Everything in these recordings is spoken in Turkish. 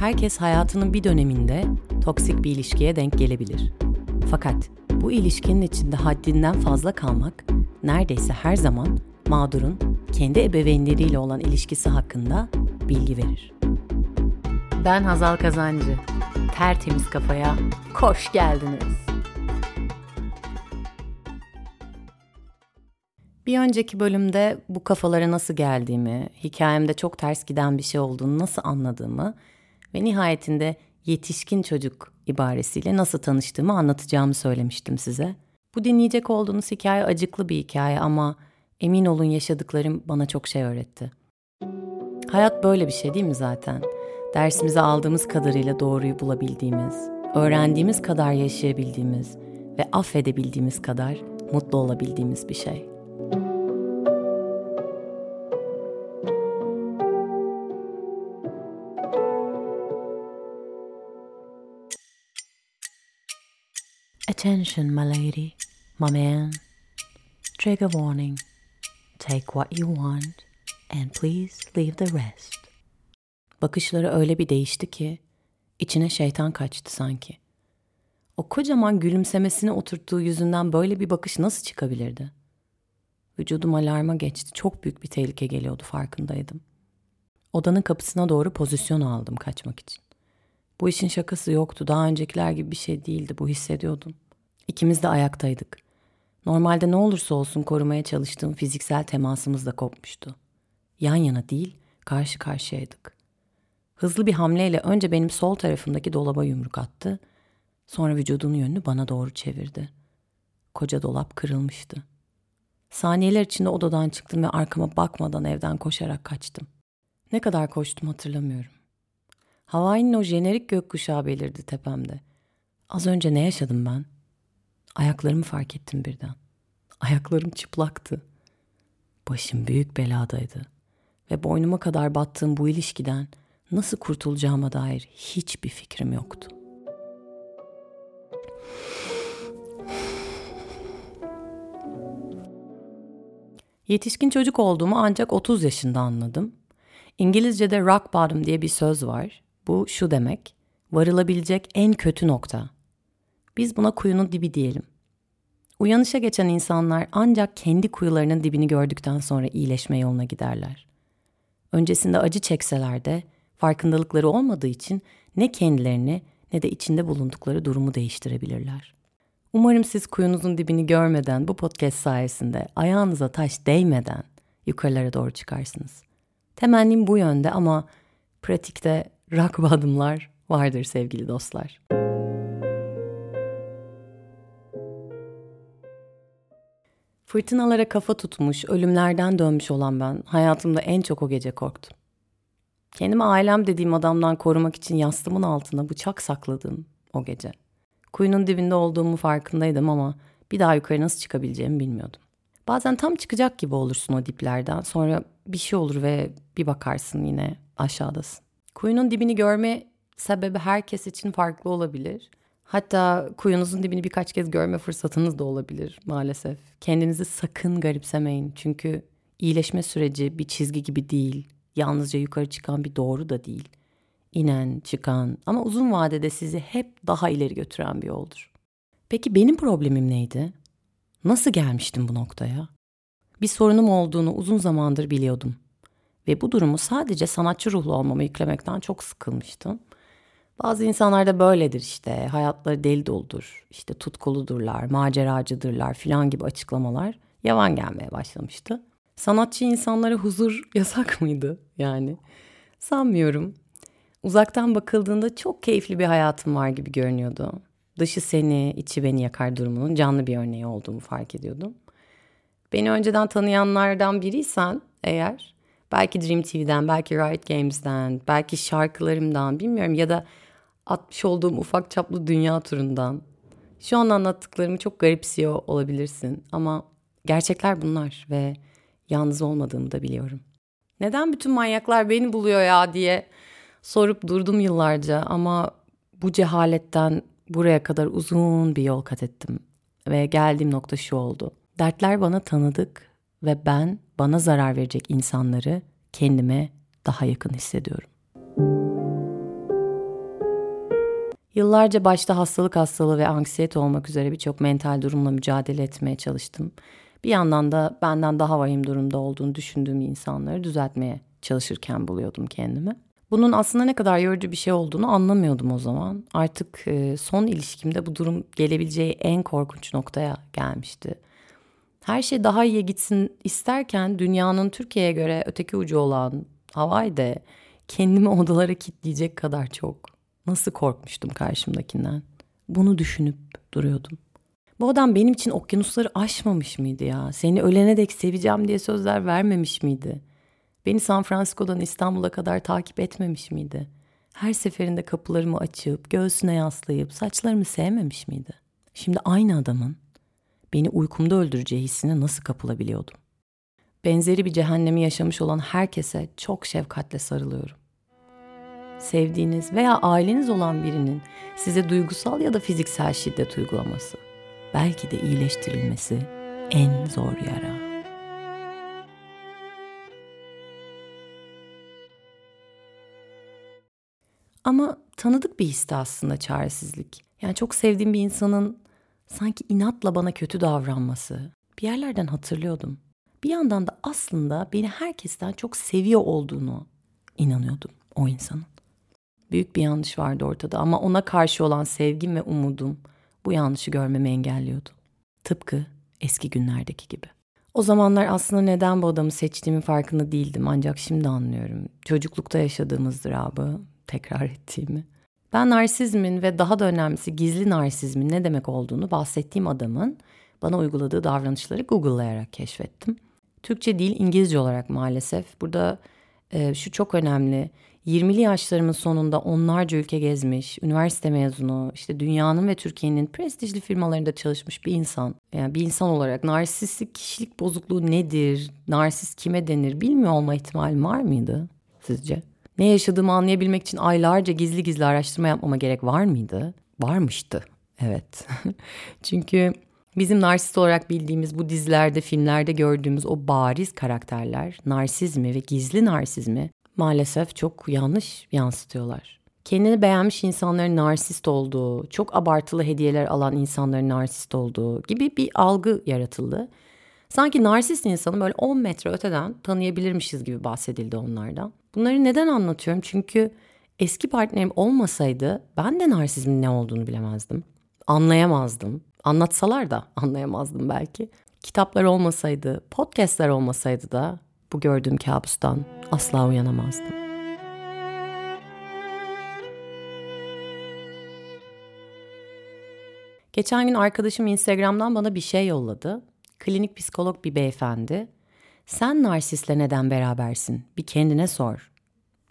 Herkes hayatının bir döneminde toksik bir ilişkiye denk gelebilir. Fakat bu ilişkinin içinde haddinden fazla kalmak neredeyse her zaman mağdurun kendi ebeveynleriyle olan ilişkisi hakkında bilgi verir. Ben Hazal Kazancı. Tertemiz kafaya hoş geldiniz. Bir önceki bölümde bu kafalara nasıl geldiğimi, hikayemde çok ters giden bir şey olduğunu nasıl anladığımı ve nihayetinde yetişkin çocuk ibaresiyle nasıl tanıştığımı anlatacağımı söylemiştim size. Bu dinleyecek olduğunuz hikaye acıklı bir hikaye ama emin olun yaşadıklarım bana çok şey öğretti. Hayat böyle bir şey değil mi zaten? Dersimize aldığımız kadarıyla doğruyu bulabildiğimiz, öğrendiğimiz kadar yaşayabildiğimiz ve affedebildiğimiz kadar mutlu olabildiğimiz bir şey. Attention, my lady, my man. Trigger warning. Take what you want and please leave the rest. Bakışları öyle bir değişti ki içine şeytan kaçtı sanki. O kocaman gülümsemesini oturttuğu yüzünden böyle bir bakış nasıl çıkabilirdi? Vücudum alarma geçti. Çok büyük bir tehlike geliyordu farkındaydım. Odanın kapısına doğru pozisyon aldım kaçmak için. Bu işin şakası yoktu. Daha öncekiler gibi bir şey değildi. Bu hissediyordum. İkimiz de ayaktaydık. Normalde ne olursa olsun korumaya çalıştığım fiziksel temasımız da kopmuştu. Yan yana değil, karşı karşıyaydık. Hızlı bir hamleyle önce benim sol tarafımdaki dolaba yumruk attı. Sonra vücudunun yönünü bana doğru çevirdi. Koca dolap kırılmıştı. Saniyeler içinde odadan çıktım ve arkama bakmadan evden koşarak kaçtım. Ne kadar koştum hatırlamıyorum. Hawaii'nin o jenerik gökkuşağı belirdi tepemde. Az önce ne yaşadım ben? Ayaklarımı fark ettim birden. Ayaklarım çıplaktı. Başım büyük beladaydı. Ve boynuma kadar battığım bu ilişkiden nasıl kurtulacağıma dair hiçbir fikrim yoktu. Yetişkin çocuk olduğumu ancak 30 yaşında anladım. İngilizce'de rock bottom diye bir söz var. Bu şu demek, varılabilecek en kötü nokta. Biz buna kuyunun dibi diyelim. Uyanışa geçen insanlar ancak kendi kuyularının dibini gördükten sonra iyileşme yoluna giderler. Öncesinde acı çekseler de farkındalıkları olmadığı için ne kendilerini ne de içinde bulundukları durumu değiştirebilirler. Umarım siz kuyunuzun dibini görmeden bu podcast sayesinde ayağınıza taş değmeden yukarılara doğru çıkarsınız. Temennim bu yönde ama pratikte rakba adımlar vardır sevgili dostlar. Fırtınalara kafa tutmuş, ölümlerden dönmüş olan ben hayatımda en çok o gece korktum. Kendimi ailem dediğim adamdan korumak için yastığımın altına bıçak sakladım o gece. Kuyunun dibinde olduğumu farkındaydım ama bir daha yukarı nasıl çıkabileceğimi bilmiyordum. Bazen tam çıkacak gibi olursun o diplerden. Sonra bir şey olur ve bir bakarsın yine aşağıdasın. Kuyunun dibini görme sebebi herkes için farklı olabilir. Hatta kuyunuzun dibini birkaç kez görme fırsatınız da olabilir maalesef. Kendinizi sakın garipsemeyin. Çünkü iyileşme süreci bir çizgi gibi değil. Yalnızca yukarı çıkan bir doğru da değil. İnen, çıkan ama uzun vadede sizi hep daha ileri götüren bir yoldur. Peki benim problemim neydi? Nasıl gelmiştim bu noktaya? Bir sorunum olduğunu uzun zamandır biliyordum. Ve bu durumu sadece sanatçı ruhlu olmama yüklemekten çok sıkılmıştım. Bazı insanlar da böyledir işte. Hayatları deli doludur. İşte tutkuludurlar, maceracıdırlar filan gibi açıklamalar yavan gelmeye başlamıştı. Sanatçı insanlara huzur yasak mıydı yani? Sanmıyorum. Uzaktan bakıldığında çok keyifli bir hayatım var gibi görünüyordu. Dışı seni, içi beni yakar durumunun canlı bir örneği olduğumu fark ediyordum. Beni önceden tanıyanlardan biriysen eğer belki Dream TV'den, belki Riot Games'den, belki şarkılarımdan bilmiyorum ya da atmış olduğum ufak çaplı dünya turundan. Şu an anlattıklarımı çok garipsiyor olabilirsin ama gerçekler bunlar ve yalnız olmadığımı da biliyorum. Neden bütün manyaklar beni buluyor ya diye sorup durdum yıllarca ama bu cehaletten buraya kadar uzun bir yol kat ettim ve geldiğim nokta şu oldu. Dertler bana tanıdık ve ben bana zarar verecek insanları kendime daha yakın hissediyorum. Yıllarca başta hastalık hastalığı ve anksiyete olmak üzere birçok mental durumla mücadele etmeye çalıştım. Bir yandan da benden daha vahim durumda olduğunu düşündüğüm insanları düzeltmeye çalışırken buluyordum kendimi. Bunun aslında ne kadar yorucu bir şey olduğunu anlamıyordum o zaman. Artık son ilişkimde bu durum gelebileceği en korkunç noktaya gelmişti. Her şey daha iyi gitsin isterken dünyanın Türkiye'ye göre öteki ucu olan Hawaii'de kendimi odalara kilitleyecek kadar çok. Nasıl korkmuştum karşımdakinden. Bunu düşünüp duruyordum. Bu adam benim için okyanusları aşmamış mıydı ya? Seni ölene dek seveceğim diye sözler vermemiş miydi? Beni San Francisco'dan İstanbul'a kadar takip etmemiş miydi? Her seferinde kapılarımı açıp, göğsüne yaslayıp saçlarımı sevmemiş miydi? Şimdi aynı adamın beni uykumda öldüreceği hissine nasıl kapılabiliyordum? Benzeri bir cehennemi yaşamış olan herkese çok şefkatle sarılıyorum. Sevdiğiniz veya aileniz olan birinin size duygusal ya da fiziksel şiddet uygulaması, belki de iyileştirilmesi en zor yara. Ama tanıdık bir histi aslında çaresizlik. Yani çok sevdiğim bir insanın sanki inatla bana kötü davranması. Bir yerlerden hatırlıyordum. Bir yandan da aslında beni herkesten çok seviyor olduğunu inanıyordum o insanın. Büyük bir yanlış vardı ortada ama ona karşı olan sevgim ve umudum bu yanlışı görmemi engelliyordu. Tıpkı eski günlerdeki gibi. O zamanlar aslında neden bu adamı seçtiğimin farkında değildim ancak şimdi anlıyorum. Çocuklukta yaşadığımız ızdırabı, tekrar ettiğimi. Ben narsizmin ve daha da önemlisi gizli narsizmin ne demek olduğunu bahsettiğim adamın bana uyguladığı davranışları Google'layarak keşfettim. Türkçe değil İngilizce olarak maalesef. Burada e, şu çok önemli. 20'li yaşlarımın sonunda onlarca ülke gezmiş, üniversite mezunu, işte dünyanın ve Türkiye'nin prestijli firmalarında çalışmış bir insan. Yani bir insan olarak narsistik kişilik bozukluğu nedir, narsist kime denir bilmiyor olma ihtimali var mıydı sizce? Ne yaşadığımı anlayabilmek için aylarca gizli gizli araştırma yapmama gerek var mıydı? Varmıştı. Evet. Çünkü bizim narsist olarak bildiğimiz bu dizilerde, filmlerde gördüğümüz o bariz karakterler narsizmi ve gizli narsizmi maalesef çok yanlış yansıtıyorlar. Kendini beğenmiş insanların narsist olduğu, çok abartılı hediyeler alan insanların narsist olduğu gibi bir algı yaratıldı. Sanki narsist insanı böyle 10 metre öteden tanıyabilirmişiz gibi bahsedildi onlardan. Bunları neden anlatıyorum? Çünkü eski partnerim olmasaydı ben de narsizmin ne olduğunu bilemezdim. Anlayamazdım. Anlatsalar da anlayamazdım belki. Kitaplar olmasaydı, podcastler olmasaydı da bu gördüğüm kabustan asla uyanamazdım. Geçen gün arkadaşım Instagram'dan bana bir şey yolladı. Klinik psikolog bir beyefendi. Sen narsistle neden berabersin? Bir kendine sor.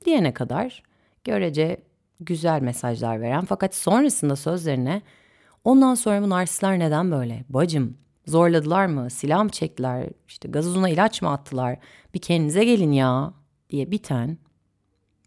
Diyene kadar görece güzel mesajlar veren fakat sonrasında sözlerine ondan sonra bu narsistler neden böyle? Bacım zorladılar mı? Silah mı çektiler? İşte gazozuna ilaç mı attılar? Bir kendinize gelin ya diye biten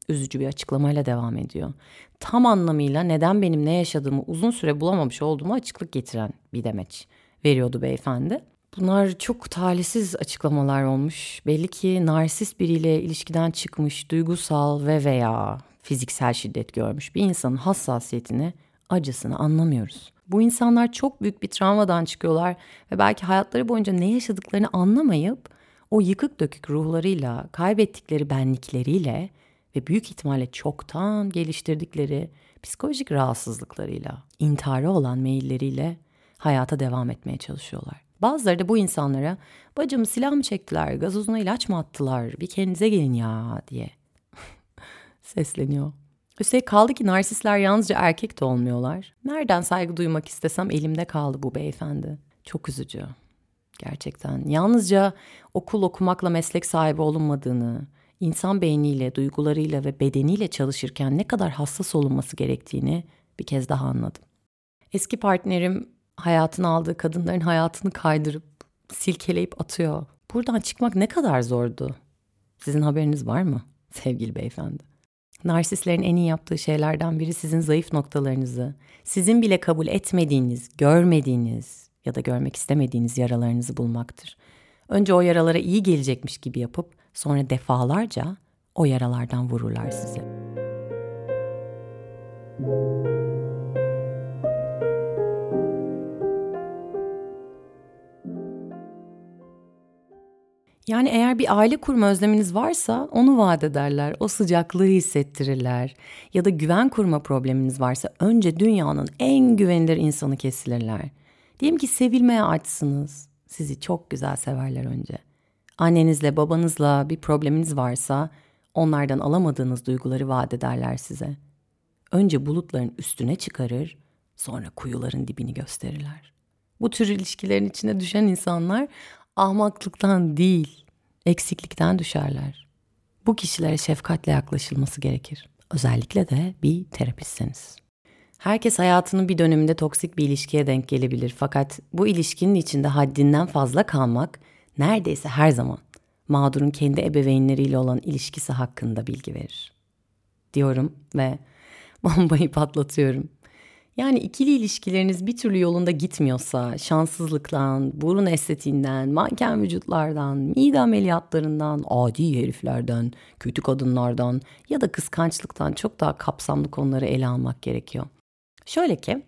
üzücü bir açıklamayla devam ediyor. Tam anlamıyla neden benim ne yaşadığımı uzun süre bulamamış olduğumu açıklık getiren bir demeç veriyordu beyefendi. Bunlar çok talihsiz açıklamalar olmuş. Belli ki narsist biriyle ilişkiden çıkmış, duygusal ve veya fiziksel şiddet görmüş bir insanın hassasiyetini, acısını anlamıyoruz. Bu insanlar çok büyük bir travmadan çıkıyorlar ve belki hayatları boyunca ne yaşadıklarını anlamayıp o yıkık dökük ruhlarıyla, kaybettikleri benlikleriyle ve büyük ihtimalle çoktan geliştirdikleri psikolojik rahatsızlıklarıyla, intihara olan meyilleriyle hayata devam etmeye çalışıyorlar. Bazıları da bu insanlara bacım silah mı çektiler, gazozuna ilaç mı attılar, bir kendinize gelin ya diye sesleniyor. Üstelik kaldı ki narsistler yalnızca erkek de olmuyorlar. Nereden saygı duymak istesem elimde kaldı bu beyefendi. Çok üzücü. Gerçekten. Yalnızca okul okumakla meslek sahibi olunmadığını, insan beyniyle, duygularıyla ve bedeniyle çalışırken ne kadar hassas olunması gerektiğini bir kez daha anladım. Eski partnerim hayatını aldığı kadınların hayatını kaydırıp silkeleyip atıyor. Buradan çıkmak ne kadar zordu? Sizin haberiniz var mı sevgili beyefendi? Narsistlerin en iyi yaptığı şeylerden biri sizin zayıf noktalarınızı, sizin bile kabul etmediğiniz, görmediğiniz ya da görmek istemediğiniz yaralarınızı bulmaktır. Önce o yaralara iyi gelecekmiş gibi yapıp sonra defalarca o yaralardan vururlar sizi. Yani eğer bir aile kurma özleminiz varsa onu vaat ederler, o sıcaklığı hissettirirler. Ya da güven kurma probleminiz varsa önce dünyanın en güvenilir insanı kesilirler. Diyelim ki sevilmeye açsınız. Sizi çok güzel severler önce. Annenizle babanızla bir probleminiz varsa onlardan alamadığınız duyguları vaat ederler size. Önce bulutların üstüne çıkarır, sonra kuyuların dibini gösterirler. Bu tür ilişkilerin içine düşen insanlar ahmaklıktan değil, eksiklikten düşerler. Bu kişilere şefkatle yaklaşılması gerekir. Özellikle de bir terapistseniz. Herkes hayatının bir döneminde toksik bir ilişkiye denk gelebilir fakat bu ilişkinin içinde haddinden fazla kalmak neredeyse her zaman mağdurun kendi ebeveynleriyle olan ilişkisi hakkında bilgi verir. Diyorum ve bombayı patlatıyorum. Yani ikili ilişkileriniz bir türlü yolunda gitmiyorsa, şanssızlıktan, burun estetiğinden, manken vücutlardan, mide ameliyatlarından, adi heriflerden, kötü kadınlardan ya da kıskançlıktan çok daha kapsamlı konuları ele almak gerekiyor. Şöyle ki,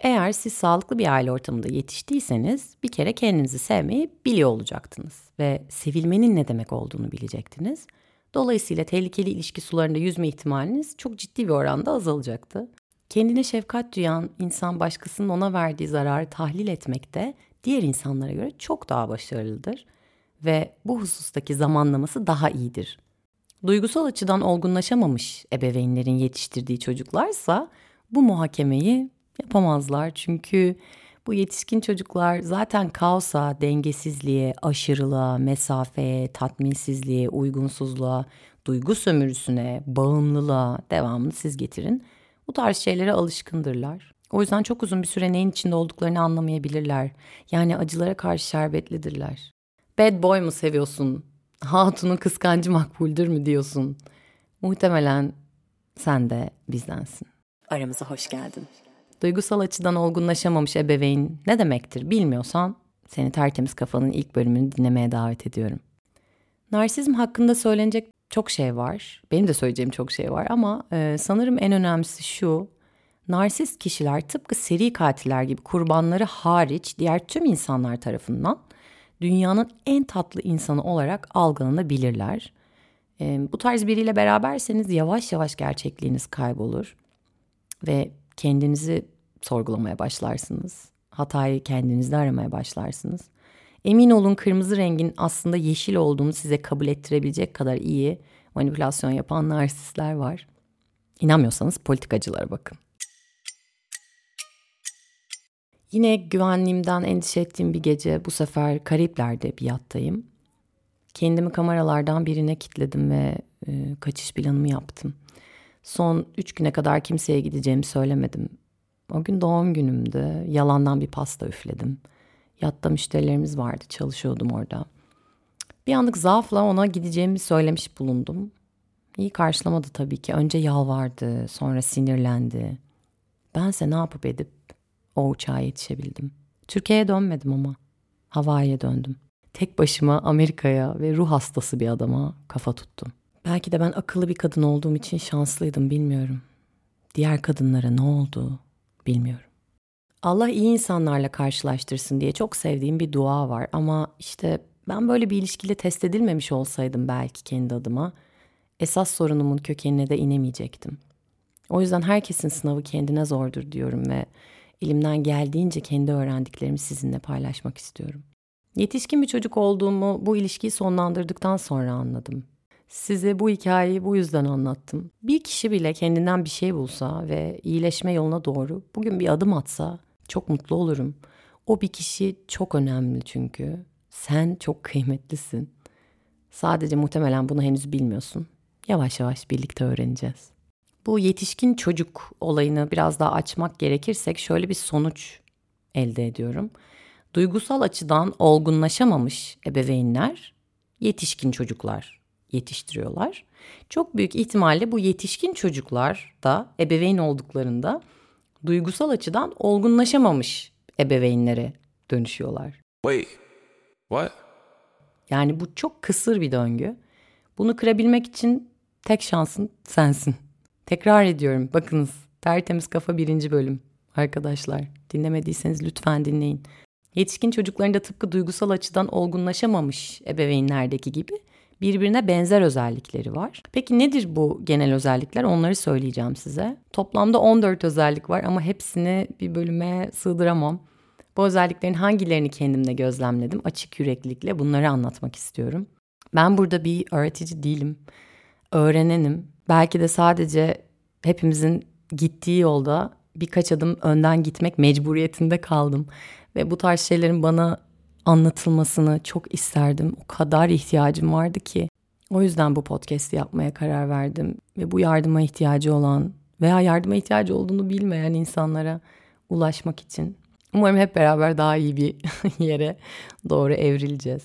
eğer siz sağlıklı bir aile ortamında yetiştiyseniz bir kere kendinizi sevmeyi biliyor olacaktınız ve sevilmenin ne demek olduğunu bilecektiniz. Dolayısıyla tehlikeli ilişki sularında yüzme ihtimaliniz çok ciddi bir oranda azalacaktı. Kendine şefkat duyan insan başkasının ona verdiği zararı tahlil etmekte diğer insanlara göre çok daha başarılıdır ve bu husustaki zamanlaması daha iyidir. Duygusal açıdan olgunlaşamamış ebeveynlerin yetiştirdiği çocuklarsa bu muhakemeyi yapamazlar çünkü bu yetişkin çocuklar zaten kaosa, dengesizliğe, aşırılığa, mesafeye, tatminsizliğe, uygunsuzluğa, duygu sömürüsüne, bağımlılığa devamını siz getirin. Bu tarz şeylere alışkındırlar. O yüzden çok uzun bir süre neyin içinde olduklarını anlamayabilirler. Yani acılara karşı şerbetlidirler. Bad boy mu seviyorsun? Hatunun kıskancı makbuldür mü diyorsun? Muhtemelen sen de bizdensin. Aramıza hoş geldin. Duygusal açıdan olgunlaşamamış ebeveyn ne demektir bilmiyorsan seni tertemiz kafanın ilk bölümünü dinlemeye davet ediyorum. Narsizm hakkında söylenecek çok şey var. Benim de söyleyeceğim çok şey var ama e, sanırım en önemlisi şu. Narsist kişiler tıpkı seri katiller gibi kurbanları hariç diğer tüm insanlar tarafından dünyanın en tatlı insanı olarak algılanabilirler. E, bu tarz biriyle beraberseniz yavaş yavaş gerçekliğiniz kaybolur ve kendinizi sorgulamaya başlarsınız. Hatayı kendinizde aramaya başlarsınız. Emin olun kırmızı rengin aslında yeşil olduğunu size kabul ettirebilecek kadar iyi manipülasyon yapan narsistler var. İnanmıyorsanız politikacılara bakın. Yine güvenliğimden endişe ettiğim bir gece bu sefer Karipler'de bir yattayım. Kendimi kameralardan birine kilitledim ve e, kaçış planımı yaptım. Son üç güne kadar kimseye gideceğimi söylemedim. O gün doğum günümdü. Yalandan bir pasta üfledim. Yatta müşterilerimiz vardı. Çalışıyordum orada. Bir anlık zaafla ona gideceğimi söylemiş bulundum. İyi karşılamadı tabii ki. Önce yalvardı, sonra sinirlendi. Bense ne yapıp edip o uçağa yetişebildim. Türkiye'ye dönmedim ama. Hawaii'ye döndüm. Tek başıma Amerika'ya ve ruh hastası bir adama kafa tuttum. Belki de ben akıllı bir kadın olduğum için şanslıydım bilmiyorum. Diğer kadınlara ne oldu bilmiyorum. Allah iyi insanlarla karşılaştırsın diye çok sevdiğim bir dua var ama işte ben böyle bir ilişkiyle test edilmemiş olsaydım belki kendi adıma esas sorunumun kökenine de inemeyecektim. O yüzden herkesin sınavı kendine zordur diyorum ve elimden geldiğince kendi öğrendiklerimi sizinle paylaşmak istiyorum. Yetişkin bir çocuk olduğumu bu ilişkiyi sonlandırdıktan sonra anladım. Size bu hikayeyi bu yüzden anlattım. Bir kişi bile kendinden bir şey bulsa ve iyileşme yoluna doğru bugün bir adım atsa çok mutlu olurum. O bir kişi çok önemli çünkü. Sen çok kıymetlisin. Sadece muhtemelen bunu henüz bilmiyorsun. Yavaş yavaş birlikte öğreneceğiz. Bu yetişkin çocuk olayını biraz daha açmak gerekirsek şöyle bir sonuç elde ediyorum. Duygusal açıdan olgunlaşamamış ebeveynler yetişkin çocuklar yetiştiriyorlar. Çok büyük ihtimalle bu yetişkin çocuklar da ebeveyn olduklarında duygusal açıdan olgunlaşamamış ebeveynlere dönüşüyorlar. Wait. What? Yani bu çok kısır bir döngü. Bunu kırabilmek için tek şansın sensin. Tekrar ediyorum. Bakınız Tertemiz Kafa birinci bölüm. Arkadaşlar dinlemediyseniz lütfen dinleyin. Yetişkin çocukların da tıpkı duygusal açıdan olgunlaşamamış ebeveynlerdeki gibi birbirine benzer özellikleri var. Peki nedir bu genel özellikler? Onları söyleyeceğim size. Toplamda 14 özellik var ama hepsini bir bölüme sığdıramam. Bu özelliklerin hangilerini kendimde gözlemledim? Açık yüreklilikle bunları anlatmak istiyorum. Ben burada bir öğretici değilim. Öğrenenim. Belki de sadece hepimizin gittiği yolda birkaç adım önden gitmek mecburiyetinde kaldım. Ve bu tarz şeylerin bana anlatılmasını çok isterdim. O kadar ihtiyacım vardı ki. O yüzden bu podcast'i yapmaya karar verdim. Ve bu yardıma ihtiyacı olan veya yardıma ihtiyacı olduğunu bilmeyen insanlara ulaşmak için. Umarım hep beraber daha iyi bir yere doğru evrileceğiz.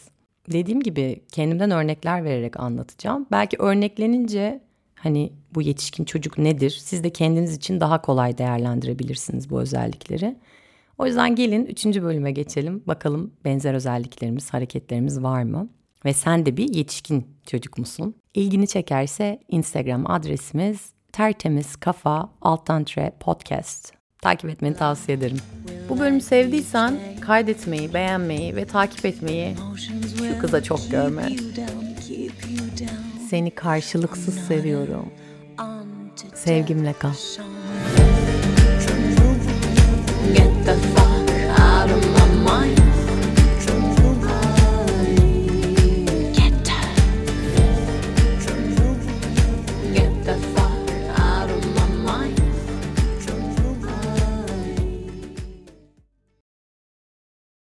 Dediğim gibi kendimden örnekler vererek anlatacağım. Belki örneklenince hani bu yetişkin çocuk nedir? Siz de kendiniz için daha kolay değerlendirebilirsiniz bu özellikleri. O yüzden gelin üçüncü bölüme geçelim. Bakalım benzer özelliklerimiz, hareketlerimiz var mı? Ve sen de bir yetişkin çocuk musun? İlgini çekerse Instagram adresimiz tertemiz kafa alttan podcast. Takip etmeni tavsiye ederim. Bu bölümü sevdiysen kaydetmeyi, beğenmeyi ve takip etmeyi şu kıza çok görme. Seni karşılıksız seviyorum. Sevgimle kal. The fuck out of my mind.